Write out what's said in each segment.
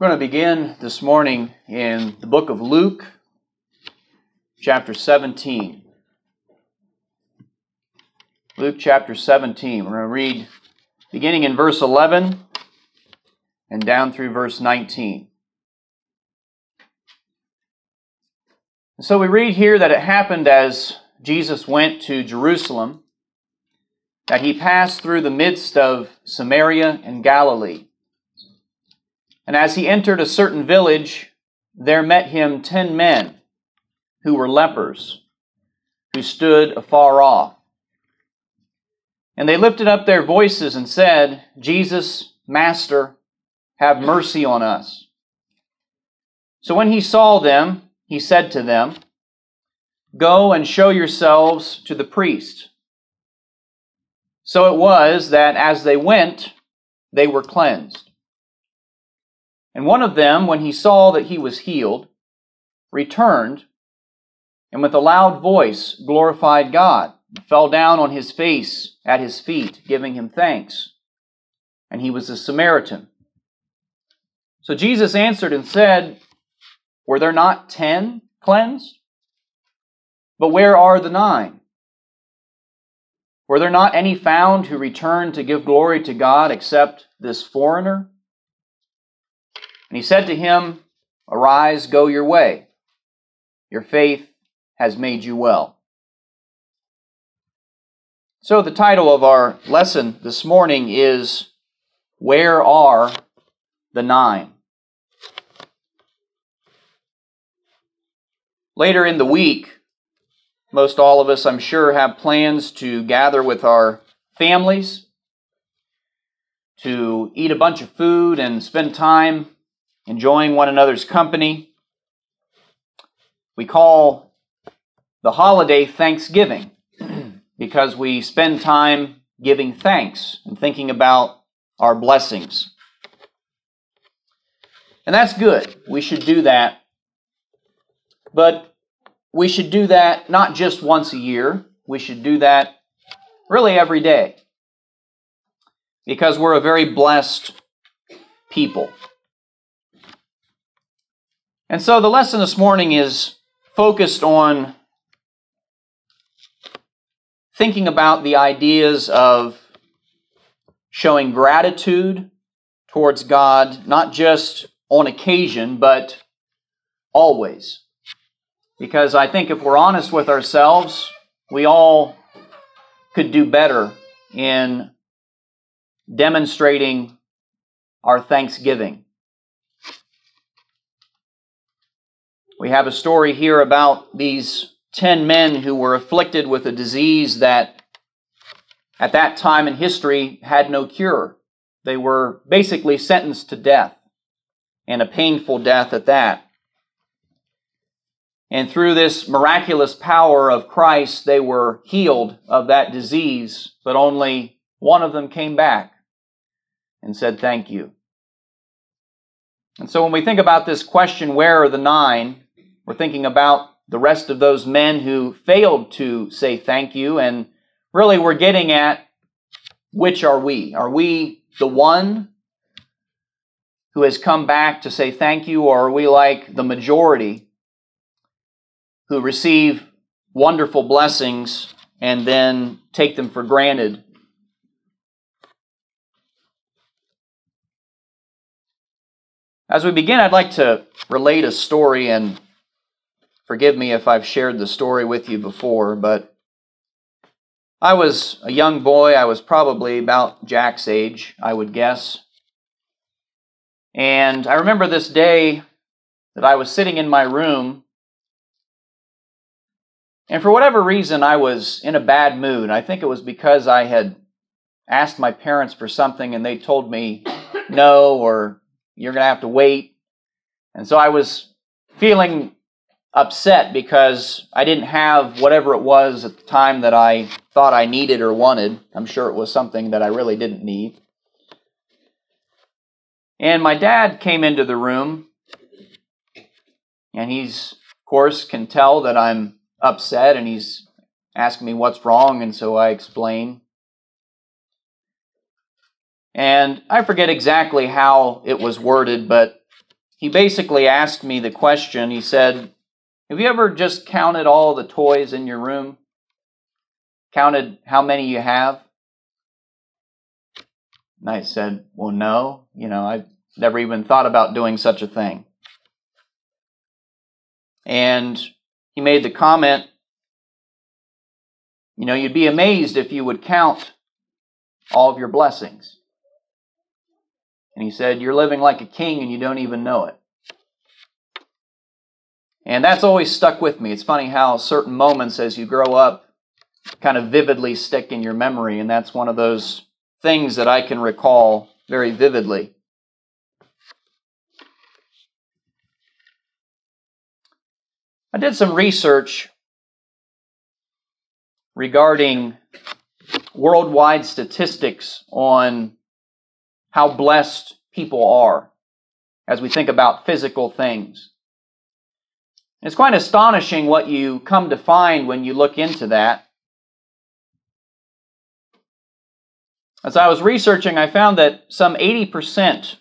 We're going to begin this morning in the book of Luke, chapter 17. Luke chapter 17. We're going to read beginning in verse 11 and down through verse 19. So we read here that it happened as Jesus went to Jerusalem that he passed through the midst of Samaria and Galilee. And as he entered a certain village, there met him ten men who were lepers, who stood afar off. And they lifted up their voices and said, Jesus, Master, have mercy on us. So when he saw them, he said to them, Go and show yourselves to the priest. So it was that as they went, they were cleansed. And one of them, when he saw that he was healed, returned and with a loud voice glorified God, and fell down on his face at his feet, giving him thanks. And he was a Samaritan. So Jesus answered and said, Were there not ten cleansed? But where are the nine? Were there not any found who returned to give glory to God except this foreigner? And he said to him, Arise, go your way. Your faith has made you well. So, the title of our lesson this morning is Where Are the Nine? Later in the week, most all of us, I'm sure, have plans to gather with our families, to eat a bunch of food and spend time enjoying one another's company. We call the holiday Thanksgiving because we spend time giving thanks and thinking about our blessings. And that's good. We should do that. But we should do that not just once a year, we should do that really every day because we're a very blessed people. And so the lesson this morning is focused on thinking about the ideas of showing gratitude towards God, not just on occasion, but always. Because I think if we're honest with ourselves, we all could do better in demonstrating our thanksgiving. We have a story here about these 10 men who were afflicted with a disease that at that time in history had no cure. They were basically sentenced to death, and a painful death at that. And through this miraculous power of Christ, they were healed of that disease, but only one of them came back and said, Thank you. And so when we think about this question, where are the nine? We're thinking about the rest of those men who failed to say thank you, and really we're getting at which are we? Are we the one who has come back to say thank you, or are we like the majority who receive wonderful blessings and then take them for granted? As we begin, I'd like to relate a story and Forgive me if I've shared the story with you before, but I was a young boy. I was probably about Jack's age, I would guess. And I remember this day that I was sitting in my room, and for whatever reason, I was in a bad mood. I think it was because I had asked my parents for something and they told me no, or you're going to have to wait. And so I was feeling upset because I didn't have whatever it was at the time that I thought I needed or wanted. I'm sure it was something that I really didn't need. And my dad came into the room, and he's, of course, can tell that I'm upset, and he's asking me what's wrong, and so I explain. And I forget exactly how it was worded, but he basically asked me the question. He said, Have you ever just counted all the toys in your room? Counted how many you have? And I said, Well, no. You know, I've never even thought about doing such a thing. And he made the comment, You know, you'd be amazed if you would count all of your blessings. And he said, You're living like a king and you don't even know it. And that's always stuck with me. It's funny how certain moments as you grow up kind of vividly stick in your memory, and that's one of those things that I can recall very vividly. I did some research regarding worldwide statistics on how blessed people are as we think about physical things. It's quite astonishing what you come to find when you look into that. As I was researching, I found that some 80%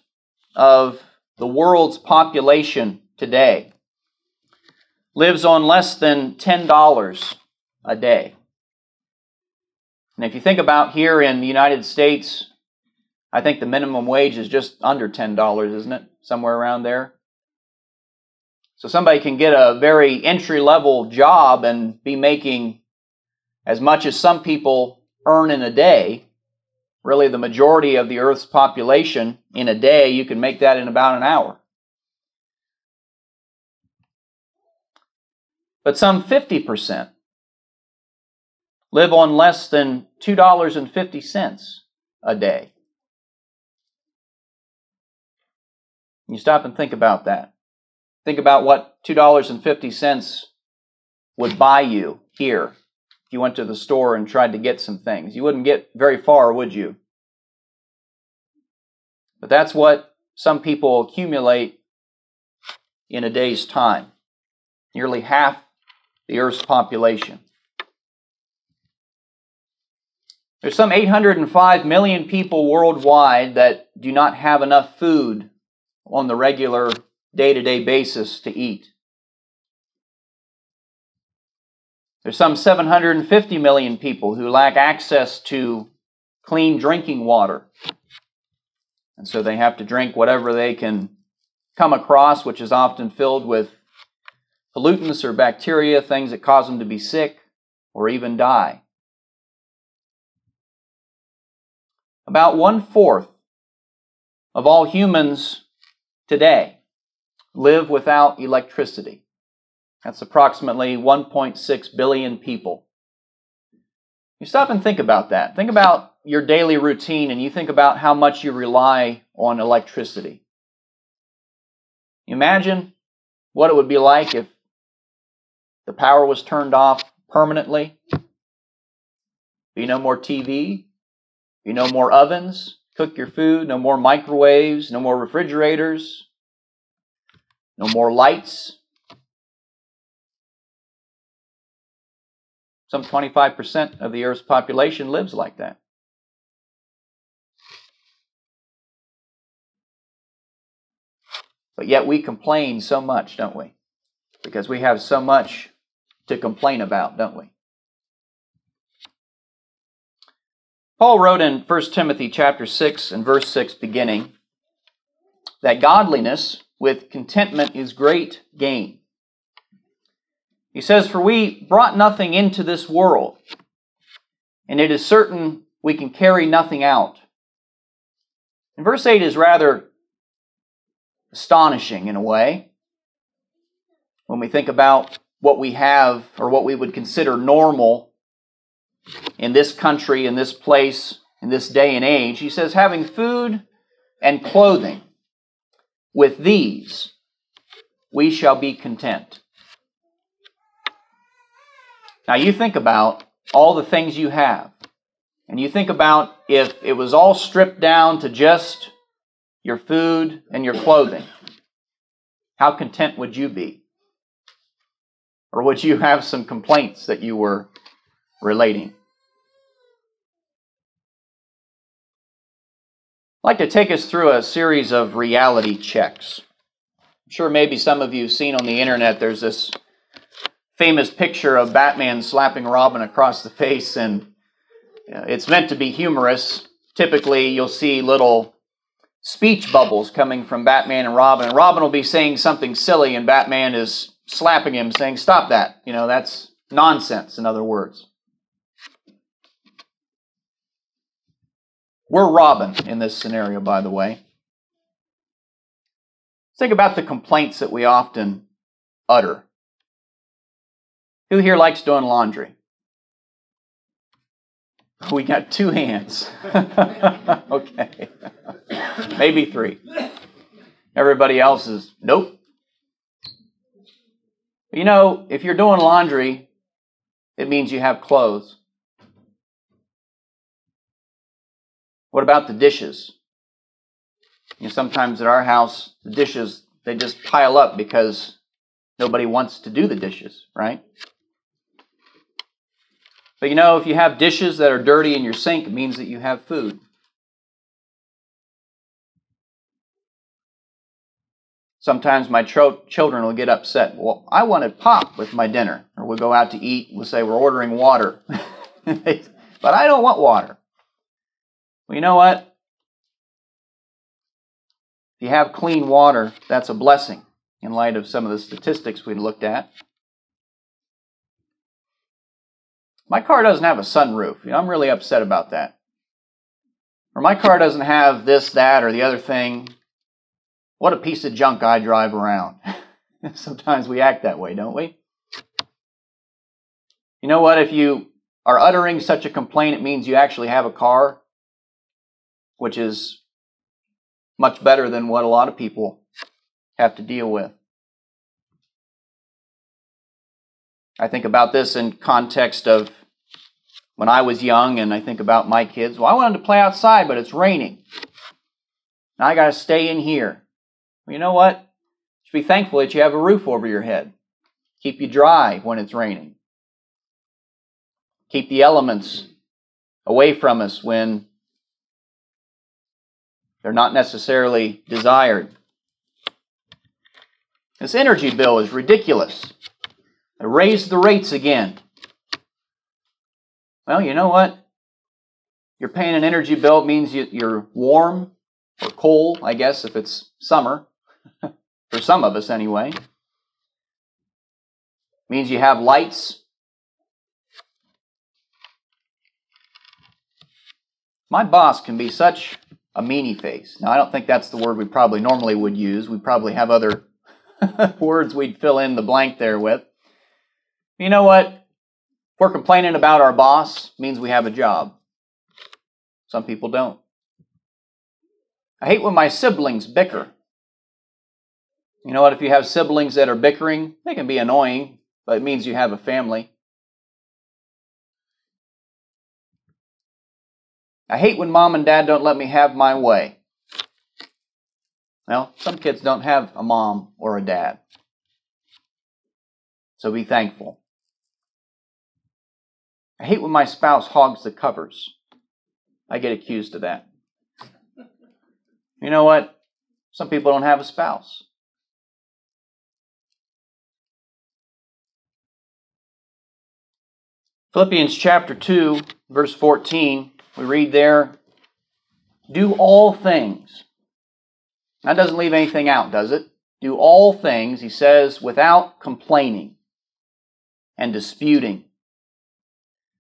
of the world's population today lives on less than $10 a day. And if you think about here in the United States, I think the minimum wage is just under $10, isn't it? Somewhere around there. So somebody can get a very entry level job and be making as much as some people earn in a day really the majority of the Earth's population in a day, you can make that in about an hour. But some 50% live on less than $2.50 a day. You stop and think about that. Think about what $2.50 would buy you here if you went to the store and tried to get some things. You wouldn't get very far, would you? But that's what some people accumulate in a day's time. Nearly half the Earth's population. There's some 805 million people worldwide that do not have enough food on the regular day to day basis to eat. There's some 750 million people who lack access to clean drinking water. And so they have to drink whatever they can come across, which is often filled with pollutants or bacteria, things that cause them to be sick or even die. About one fourth of all humans today live without electricity. That's approximately 1.6 billion people. You stop and think about that. Think about your daily routine and you think about how much you rely on electricity. Imagine what it would be like if the power was turned off permanently. Be no more TV, be no more ovens, cook your food, no more microwaves, no more refrigerators, no more lights, Some 25% of the Earth's population lives like that. But yet we complain so much, don't we? Because we have so much to complain about, don't we? Paul wrote in 1 Timothy chapter 6 and verse 6 beginning that godliness with contentment is great gain. He says, For we brought nothing into this world, and it is certain we can carry nothing out. And verse 8 is rather astonishing in a way when we think about what we have or what we would consider normal in this country, in this place, in this day and age. He says, having food and clothing, with these we shall be content. Now you think about all the things you have, and you think about if it was all stripped down to just your food and your clothing, how content would you be? Or would you have some complaints that you were relating? I'd like to take us through a series of reality checks. I'm sure maybe some of you have seen on the internet there's this famous picture of Batman slapping Robin across the face, and it's meant to be humorous. Typically, you'll see little speech bubbles coming from Batman and Robin, and Robin will be saying something silly, and Batman is slapping him, saying, Stop that. You know, that's nonsense, in other words. We're Robin in this scenario, by the way. Think about the complaints that we often utter. Who here likes doing laundry? We got two hands. okay. Maybe three. Everybody else is, nope. You know, if you're doing laundry, it means you have clothes. What about the dishes? You know, sometimes at our house, the dishes, they just pile up because nobody wants to do the dishes, right? But you know, if you have dishes that are dirty in your sink, it means that you have food. Sometimes my tro- children will get upset. Well, I wanted pop with my dinner. Or we'll go out to eat. We'll say, we're ordering water. but I don't want water. Well, you know what? If you have clean water, that's a blessing in light of some of the statistics we looked at. My car doesn't have a sunroof. You know, I'm really upset about that. Or my car doesn't have this, that, or the other thing. What a piece of junk I drive around. Sometimes we act that way, don't we? You know what? If you are uttering such a complaint, it means you actually have a car, which is much better than what a lot of people have to deal with. I think about this in context of when I was young and I think about my kids. Well, I wanted to play outside, but it's raining. Now I got to stay in here. Well, you know what? You should be thankful that you have a roof over your head. Keep you dry when it's raining. Keep the elements away from us when they're not necessarily desired. This energy bill is ridiculous. They raised the rates again. Well, you know what? You're paying an energy bill means you're warm or cold, I guess, if it's summer, for some of us anyway. means you have lights. My boss can be such a meanie face. Now, I don't think that's the word we probably normally would use. We probably have other words we'd fill in the blank there with. You know what? We're complaining about our boss, means we have a job. Some people don't. I hate when my siblings bicker. You know what? If you have siblings that are bickering, they can be annoying, but it means you have a family. I hate when mom and dad don't let me have my way. Well, some kids don't have a mom or a dad. So be thankful. I hate when my spouse hogs the covers. I get accused of that. You know what? Some people don't have a spouse. Philippians chapter 2, verse 14, we read there, do all things. That doesn't leave anything out, does it? Do all things, he says, without complaining and disputing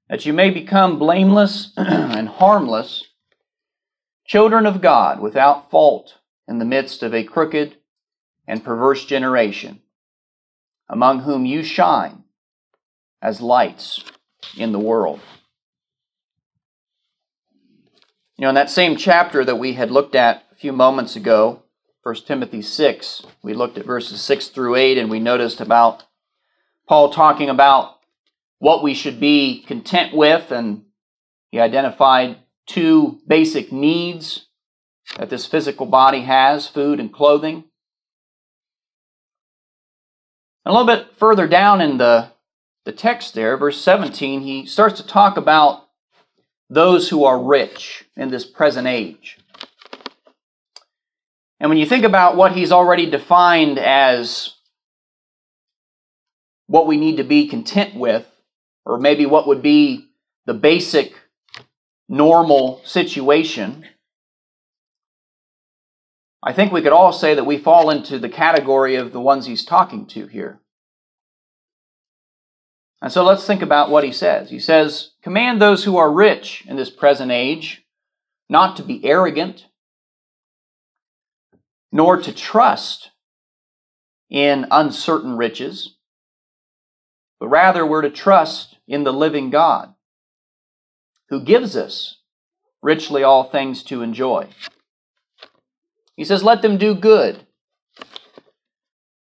that you may become blameless and harmless, children of God without fault in the midst of a crooked and perverse generation, among whom you shine as lights in the world. You know, in that same chapter that we had looked at a few moments ago, 1 Timothy 6, we looked at verses 6 through 8 and we noticed about Paul talking about what we should be content with, and he identified two basic needs that this physical body has food and clothing. A little bit further down in the, the text there, verse 17, he starts to talk about those who are rich in this present age. And when you think about what he's already defined as what we need to be content with, or maybe what would be the basic normal situation, I think we could all say that we fall into the category of the ones he's talking to here. And so let's think about what he says. He says, Command those who are rich in this present age not to be arrogant, nor to trust in uncertain riches, but rather we're to trust in the living God who gives us richly all things to enjoy. He says, Let them do good,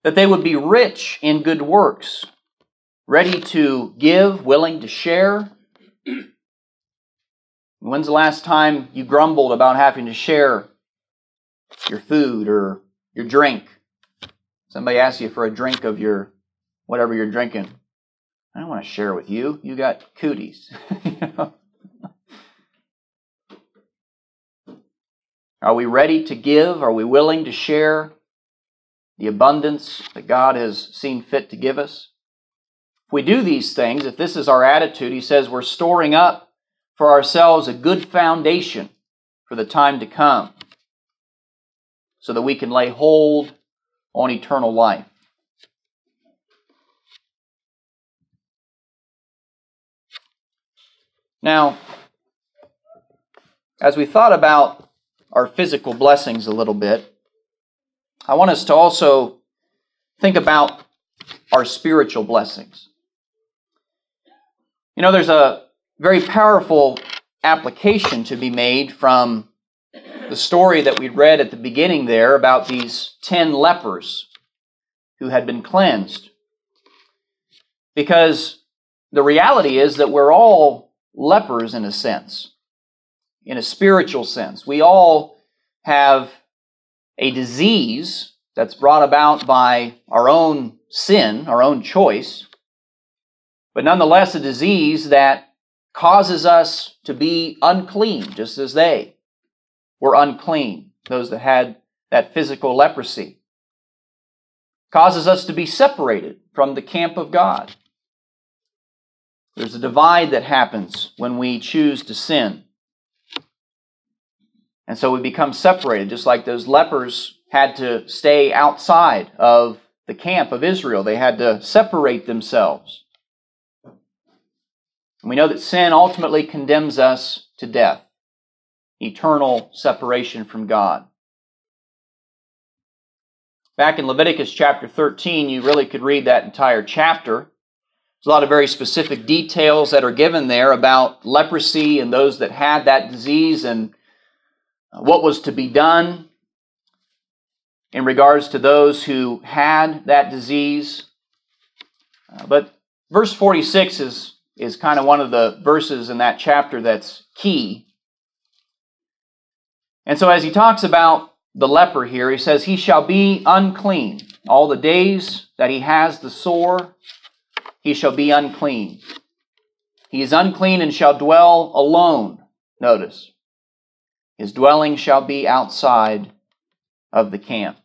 that they would be rich in good works ready to give, willing to share. When's the last time you grumbled about having to share your food or your drink? Somebody asks you for a drink of your whatever you're drinking. I don't want to share with you. You got cooties. Are we ready to give? Are we willing to share the abundance that God has seen fit to give us? If we do these things, if this is our attitude, he says we're storing up for ourselves a good foundation for the time to come so that we can lay hold on eternal life. Now, as we thought about our physical blessings a little bit, I want us to also think about our spiritual blessings. You know, there's a very powerful application to be made from the story that we read at the beginning there about these 10 lepers who had been cleansed. Because the reality is that we're all lepers in a sense, in a spiritual sense. We all have a disease that's brought about by our own sin, our own choice but nonetheless a disease that causes us to be unclean, just as they were unclean, those that had that physical leprosy. Causes us to be separated from the camp of God. There's a divide that happens when we choose to sin. And so we become separated, just like those lepers had to stay outside of the camp of Israel. They had to separate themselves. And we know that sin ultimately condemns us to death, eternal separation from God. Back in Leviticus chapter 13, you really could read that entire chapter. There's a lot of very specific details that are given there about leprosy and those that had that disease and what was to be done in regards to those who had that disease. Uh, but verse 46 is is kind of one of the verses in that chapter that's key. And so, as he talks about the leper here, he says, He shall be unclean. All the days that he has the sore, he shall be unclean. He is unclean and shall dwell alone. Notice, his dwelling shall be outside of the camp.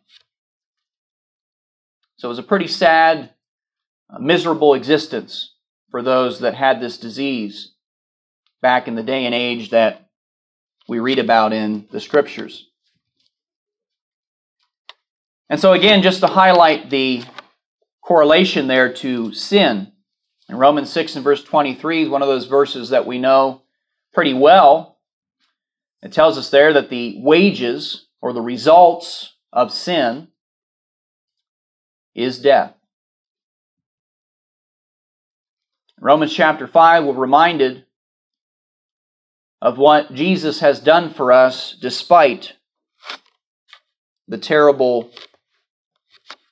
So it was a pretty sad, uh, miserable existence for those that had this disease back in the day and age that we read about in the scriptures. And so, again, just to highlight the correlation there to sin, in Romans 6 and verse 23 is one of those verses that we know pretty well. It tells us there that the wages or the results of sin is death. Romans chapter 5, we're reminded of what Jesus has done for us despite the terrible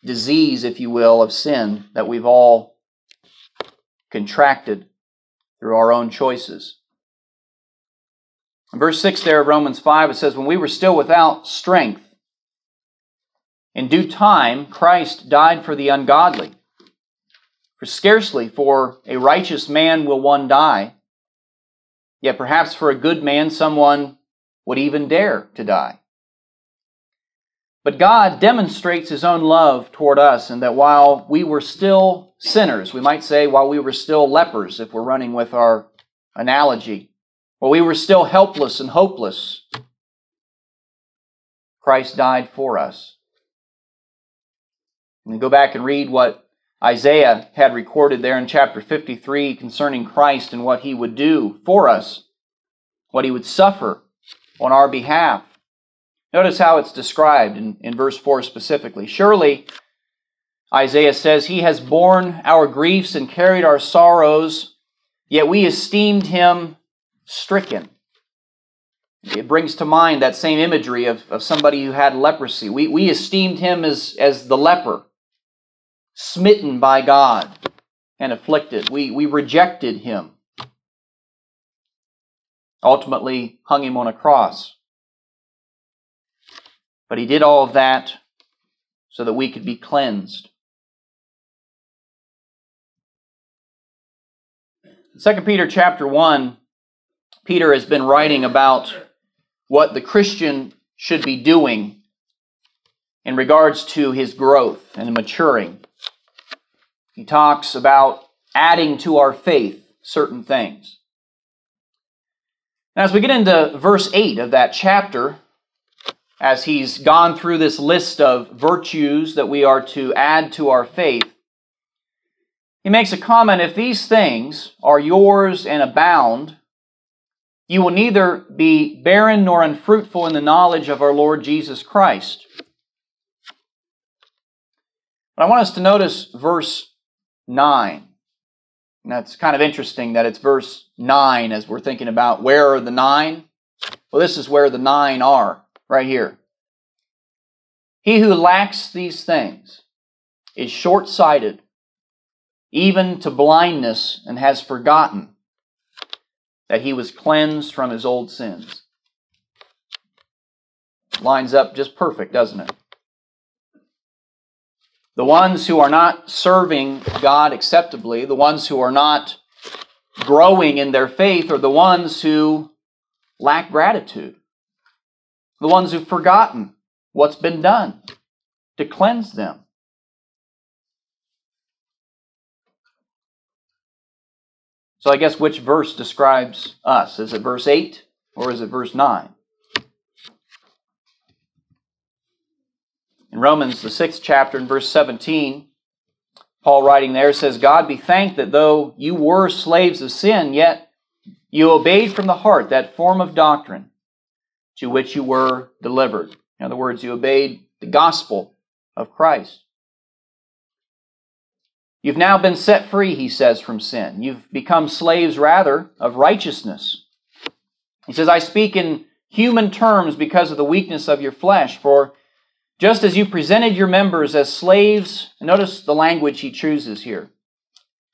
disease, if you will, of sin that we've all contracted through our own choices. In verse 6 there of Romans 5, it says, When we were still without strength, in due time Christ died for the ungodly. For scarcely for a righteous man will one die, yet perhaps for a good man someone would even dare to die. But God demonstrates His own love toward us, and that while we were still sinners, we might say while we were still lepers, if we're running with our analogy, while we were still helpless and hopeless, Christ died for us. And go back and read what Isaiah had recorded there in chapter 53 concerning Christ and what he would do for us, what he would suffer on our behalf. Notice how it's described in, in verse 4 specifically. Surely, Isaiah says, He has borne our griefs and carried our sorrows, yet we esteemed him stricken. It brings to mind that same imagery of, of somebody who had leprosy. We, we esteemed him as, as the leper, smitten by God and afflicted. We, we rejected him. Ultimately, hung him on a cross. But he did all of that so that we could be cleansed. In 2 Peter chapter 1, Peter has been writing about what the Christian should be doing in regards to his growth and maturing. He talks about adding to our faith certain things. Now, as we get into verse 8 of that chapter, as he's gone through this list of virtues that we are to add to our faith, he makes a comment if these things are yours and abound, you will neither be barren nor unfruitful in the knowledge of our Lord Jesus Christ. But I want us to notice verse 9. And that's kind of interesting that it's verse 9 as we're thinking about where are the nine? Well, this is where the nine are right here. He who lacks these things is short sighted, even to blindness, and has forgotten that he was cleansed from his old sins. Lines up just perfect, doesn't it? The ones who are not serving God acceptably, the ones who are not growing in their faith, are the ones who lack gratitude the ones who've forgotten what's been done to cleanse them. So I guess which verse describes us? Is it verse 8 or is it verse 9? In Romans, the sixth chapter, in verse 17, Paul writing there says, God be thanked that though you were slaves of sin, yet you obeyed from the heart that form of doctrine to which you were delivered. In other words, you obeyed the gospel of Christ. You've now been set free, he says, from sin. You've become slaves, rather, of righteousness. He says, I speak in human terms because of the weakness of your flesh. For just as you presented your members as slaves, notice the language he chooses here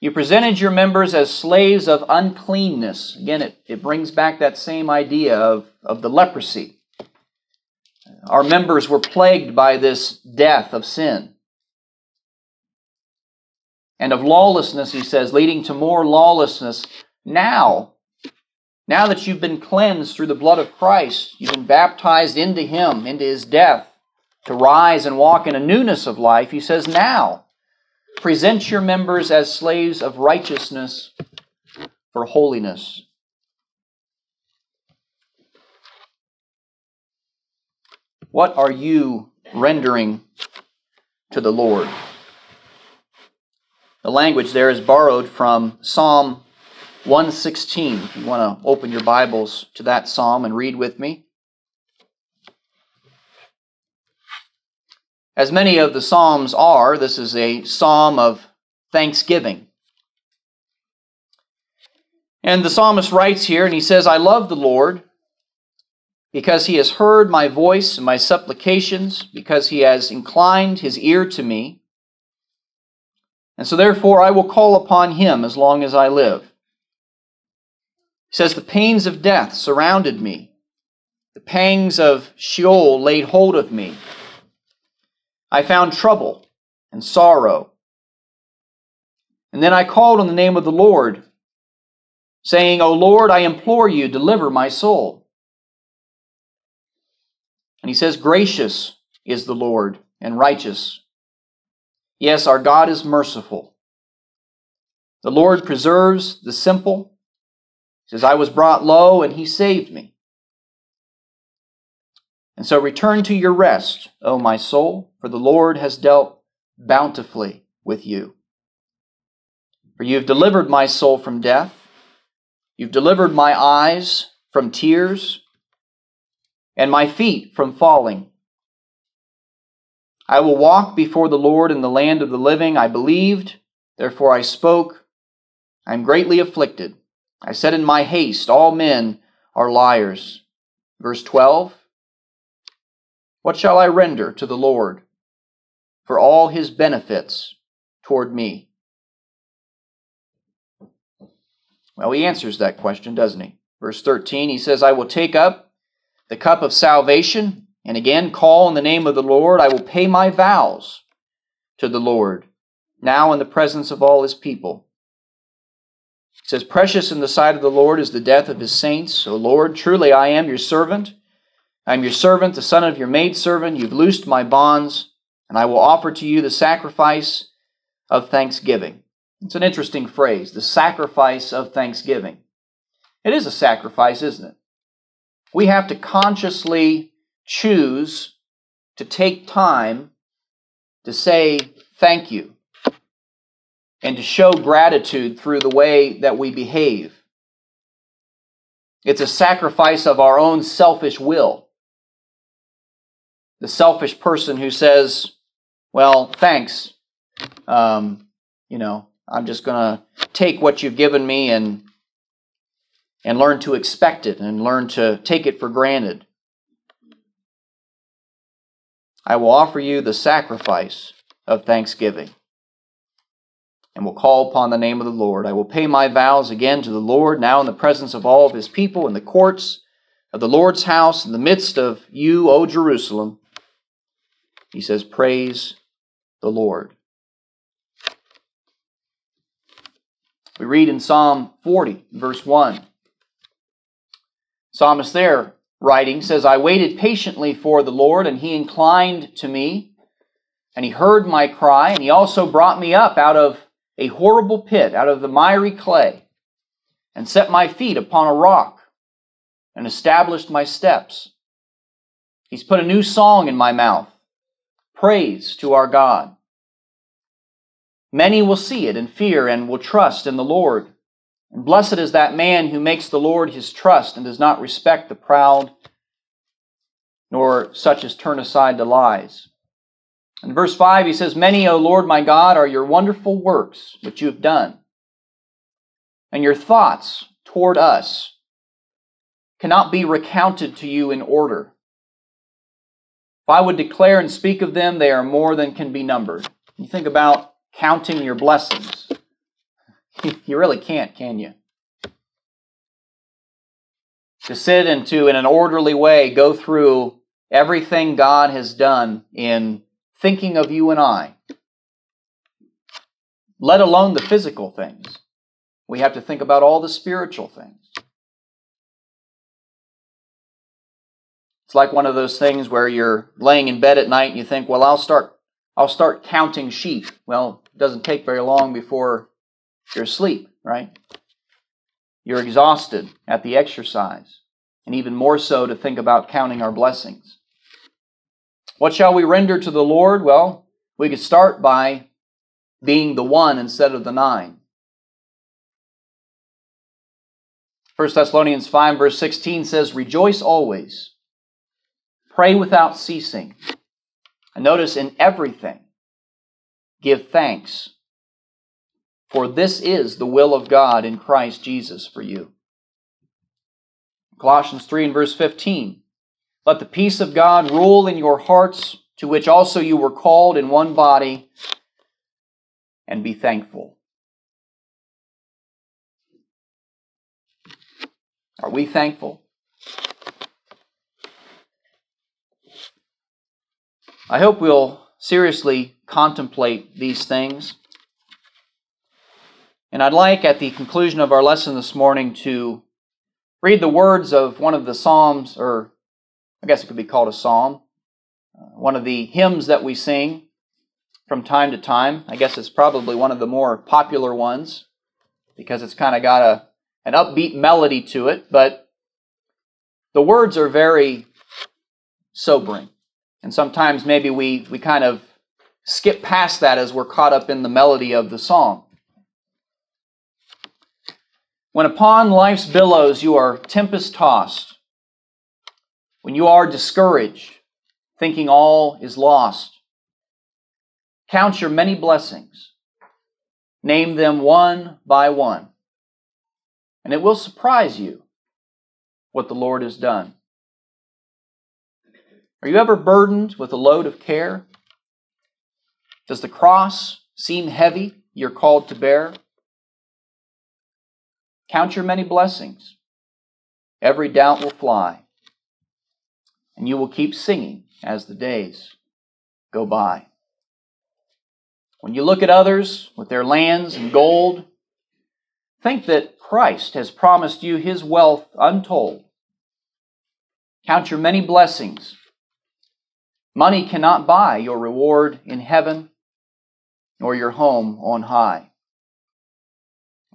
you presented your members as slaves of uncleanness. Again, it, it brings back that same idea of, of the leprosy. Our members were plagued by this death of sin. And of lawlessness, he says, leading to more lawlessness. Now, now that you've been cleansed through the blood of Christ, you've been baptized into him, into his death, to rise and walk in a newness of life, he says, now Present your members as slaves of righteousness for holiness. What are you rendering to the Lord? The language there is borrowed from Psalm 116. If you want to open your Bibles to that psalm and read with me. As many of the Psalms are, this is a psalm of thanksgiving. And the psalmist writes here, and he says, I love the Lord because he has heard my voice and my supplications, because he has inclined his ear to me. And so therefore I will call upon him as long as I live. He says, The pains of death surrounded me, the pangs of Sheol laid hold of me. I found trouble and sorrow. And then I called on the name of the Lord, saying, O Lord, I implore you, deliver my soul. And he says, Gracious is the Lord, and righteous. Yes, our God is merciful. The Lord preserves the simple. He says, I was brought low, and he saved me. And so return to your rest, O my soul, for the Lord has dealt bountifully with you. For you have delivered my soul from death. You've delivered my eyes from tears and my feet from falling. I will walk before the Lord in the land of the living. I believed, therefore I spoke. I am greatly afflicted. I said in my haste, All men are liars. Verse 12 What shall I render to the Lord for all his benefits toward me? Well, he answers that question, doesn't he? Verse 13, he says, I will take up the cup of salvation and again call in the name of the Lord. I will pay my vows to the Lord, now in the presence of all his people. It says, Precious in the sight of the Lord is the death of his saints. O Lord, truly I am your servant. I am your servant, the son of your maidservant. You've loosed my bonds, and I will offer to you the sacrifice of thanksgiving. It's an interesting phrase, the sacrifice of thanksgiving. It is a sacrifice, isn't it? We have to consciously choose to take time to say thank you and to show gratitude through the way that we behave. It's a sacrifice of our own selfish will. The selfish person who says, Well, thanks. Um, you know, I'm just going to take what you've given me and and learn to expect it and learn to take it for granted. I will offer you the sacrifice of thanksgiving and will call upon the name of the Lord. I will pay my vows again to the Lord, now in the presence of all of his people, in the courts of the Lord's house, in the midst of you, O Jerusalem. He says, Praise the Lord. We read in Psalm 40, verse 1. Psalmist there writing says, I waited patiently for the Lord, and he inclined to me, and he heard my cry, and he also brought me up out of a horrible pit, out of the miry clay, and set my feet upon a rock, and established my steps. He's put a new song in my mouth, praise to our God. Many will see it and fear and will trust in the Lord. And blessed is that man who makes the Lord his trust and does not respect the proud, nor such as turn aside to lies. In verse 5, he says, Many, O Lord my God, are your wonderful works which you have done, and your thoughts toward us cannot be recounted to you in order. If I would declare and speak of them, they are more than can be numbered. You think about counting your blessings. you really can't, can you? To sit and to, in an orderly way, go through everything God has done in thinking of you and I, let alone the physical things. We have to think about all the spiritual things. It's like one of those things where you're laying in bed at night and you think, well, I'll start I'll start counting sheep. Well, it doesn't take very long before you're asleep, right? You're exhausted at the exercise, and even more so to think about counting our blessings. What shall we render to the Lord? Well, we could start by being the one instead of the nine. 1 Thessalonians 5, verse 16 says, Rejoice always, pray without ceasing. And notice in everything, give thanks, for this is the will of God in Christ Jesus for you. Colossians 3 and verse 15. Let the peace of God rule in your hearts, to which also you were called in one body, and be thankful. Are we thankful? I hope we'll seriously contemplate these things. And I'd like at the conclusion of our lesson this morning to read the words of one of the Psalms, or I guess it could be called a psalm, uh, one of the hymns that we sing from time to time. I guess it's probably one of the more popular ones because it's kind of got a, an upbeat melody to it, but the words are very sobering. And sometimes maybe we, we kind of skip past that as we're caught up in the melody of the song. When upon life's billows you are tempest tossed, when you are discouraged, thinking all is lost, count your many blessings, name them one by one, and it will surprise you what the Lord has done. Are you ever burdened with a load of care? Does the cross seem heavy you're called to bear? Count your many blessings. Every doubt will fly, and you will keep singing as the days go by. When you look at others with their lands and gold, think that Christ has promised you his wealth untold. Count your many blessings. Money cannot buy your reward in heaven nor your home on high.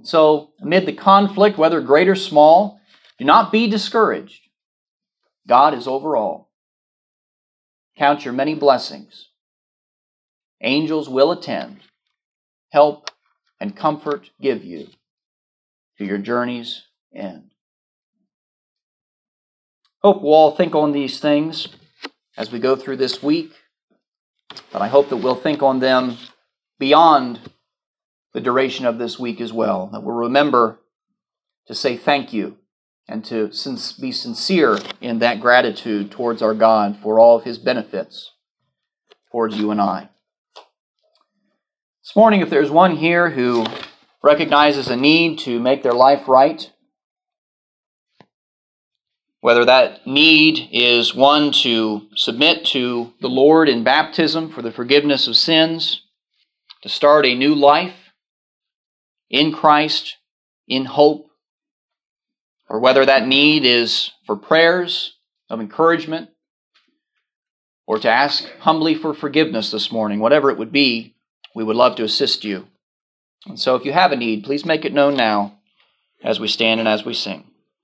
So, amid the conflict, whether great or small, do not be discouraged. God is over all. Count your many blessings. Angels will attend, help, and comfort give you to your journey's end. Hope we'll all think on these things as we go through this week, but I hope that we'll think on them beyond the duration of this week as well. That we'll remember to say thank you and to be sincere in that gratitude towards our God for all of His benefits towards you and I. This morning, if there's one here who recognizes a need to make their life right, whether that need is one to submit to the Lord in baptism for the forgiveness of sins, to start a new life in Christ, in hope, or whether that need is for prayers of encouragement or to ask humbly for forgiveness this morning, whatever it would be, we would love to assist you. And so if you have a need, please make it known now as we stand and as we sing.